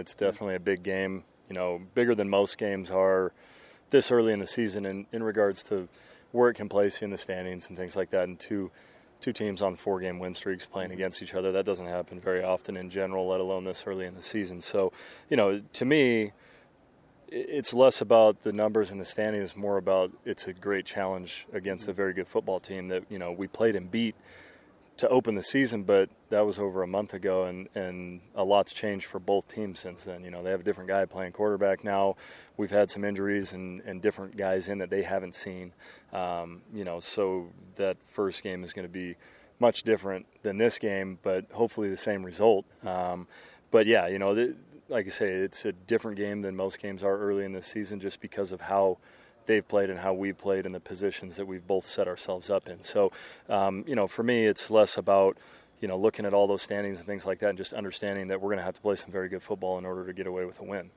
It's definitely a big game, you know, bigger than most games are this early in the season in, in regards to where it can place you in the standings and things like that. And two, two teams on four game win streaks playing mm-hmm. against each other, that doesn't happen very often in general, let alone this early in the season. So, you know, to me, it's less about the numbers and the standings, more about it's a great challenge against a mm-hmm. very good football team that, you know, we played and beat to open the season, but that was over a month ago, and, and a lot's changed for both teams since then. You know, they have a different guy playing quarterback now. We've had some injuries and, and different guys in that they haven't seen. Um, you know, so that first game is going to be much different than this game, but hopefully the same result. Um, but yeah, you know, like I say, it's a different game than most games are early in the season just because of how – they've played and how we've played and the positions that we've both set ourselves up in. So, um, you know, for me, it's less about you know looking at all those standings and things like that, and just understanding that we're going to have to play some very good football in order to get away with a win.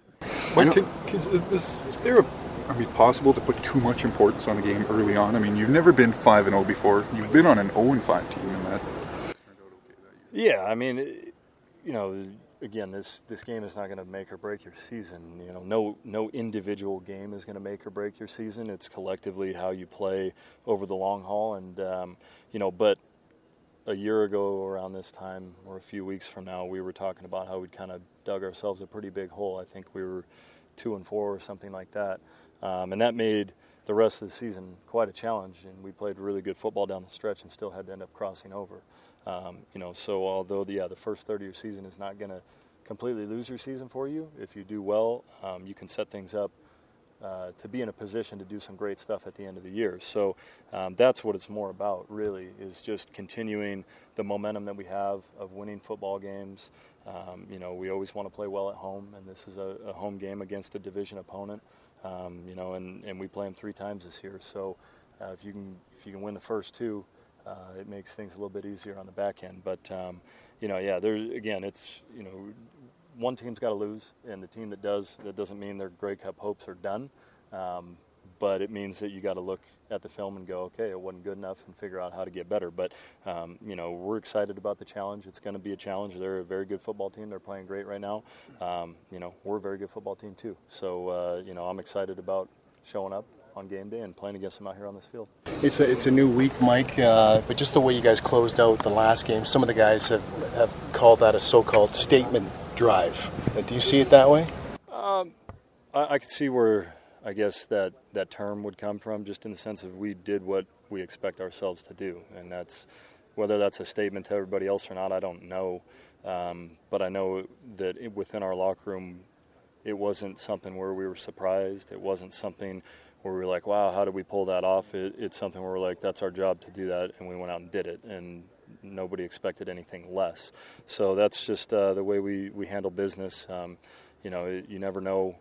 What can, is, is there a, I mean, possible to put too much importance on the game early on? I mean, you've never been five and zero oh before. You've been on an zero oh and five team, and that turned out okay. That year. Yeah, I mean, you know again, this this game is not going to make or break your season. You know, no no individual game is going to make or break your season. It's collectively how you play over the long haul, and um, you know, but a year ago around this time or a few weeks from now, we were talking about how we'd kind of dug ourselves a pretty big hole. I think we were two and four or something like that, um, and that made the rest of the season quite a challenge. And we played really good football down the stretch and still had to end up crossing over. Um, you know, so although the, yeah, the first third of your season is not going to completely lose your season for you, if you do well, um, you can set things up uh, to be in a position to do some great stuff at the end of the year. So um, that's what it's more about, really, is just continuing the momentum that we have of winning football games. Um, you know, we always want to play well at home, and this is a, a home game against a division opponent. Um, you know, and, and we play them three times this year. So uh, if you can if you can win the first two, uh, it makes things a little bit easier on the back end. But um, you know, yeah, there again, it's you know, one team's got to lose, and the team that does that doesn't mean their Grey Cup hopes are done. Um, but it means that you got to look at the film and go, okay, it wasn't good enough, and figure out how to get better. But um, you know, we're excited about the challenge. It's going to be a challenge. They're a very good football team. They're playing great right now. Um, you know, we're a very good football team too. So uh, you know, I'm excited about showing up on game day and playing against them out here on this field. It's a, it's a new week, Mike, uh, but just the way you guys closed out the last game, some of the guys have, have called that a so-called statement drive. Uh, do you see it that way? Um, I, I can see where I guess that, that term would come from, just in the sense of we did what we expect ourselves to do, and that's whether that's a statement to everybody else or not. I don't know, um, but I know that it, within our locker room, it wasn't something where we were surprised. It wasn't something where we were like, wow, how did we pull that off? It, it's something where we're like, that's our job to do that, and we went out and did it, and nobody expected anything less. So that's just uh, the way we, we handle business. Um, you know, you never know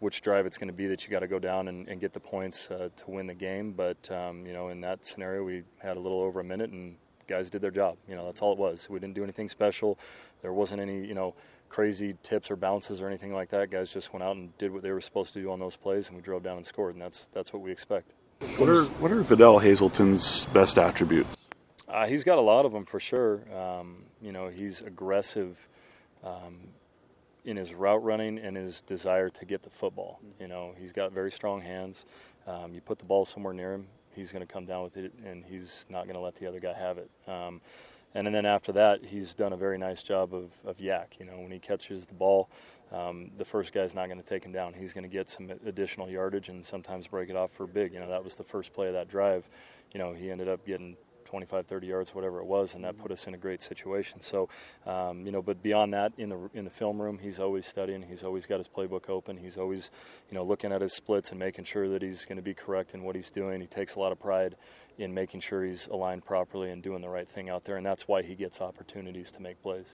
which drive it's going to be that you got to go down and, and, get the points uh, to win the game. But um, you know, in that scenario, we had a little over a minute, and guys did their job. You know, that's all it was. We didn't do anything special. There wasn't any, you know, crazy tips or bounces or anything like that. Guys just went out and did what they were supposed to do on those plays, and we drove down and scored, and that's that's what we expect. What are what are Vidal Hazelton's best attributes? Uh, he's got a lot of them for sure. Um, you know, he's aggressive um, in his route running and his desire to get the football. You know, he's got very strong hands. Um, you put the ball somewhere near him, he's going to come down with it, and he's not going to let the other guy have it. Um, and then after that, he's done a very nice job of, of YAC. You know, when he catches the ball, um, the first guy's not going to take him down. He's going to get some additional yardage and sometimes break it off for big. You know, that was the first play of that drive. You know, he ended up getting 25, 30 yards, whatever it was, and that put us in a great situation. So, um, you know, but beyond that, in the in the film room, he's always studying. He's always got his playbook open. He's always, you know, looking at his splits and making sure that he's going to be correct in what he's doing. He takes a lot of pride in making sure he's aligned properly and doing the right thing out there, and that's why he gets opportunities to make plays.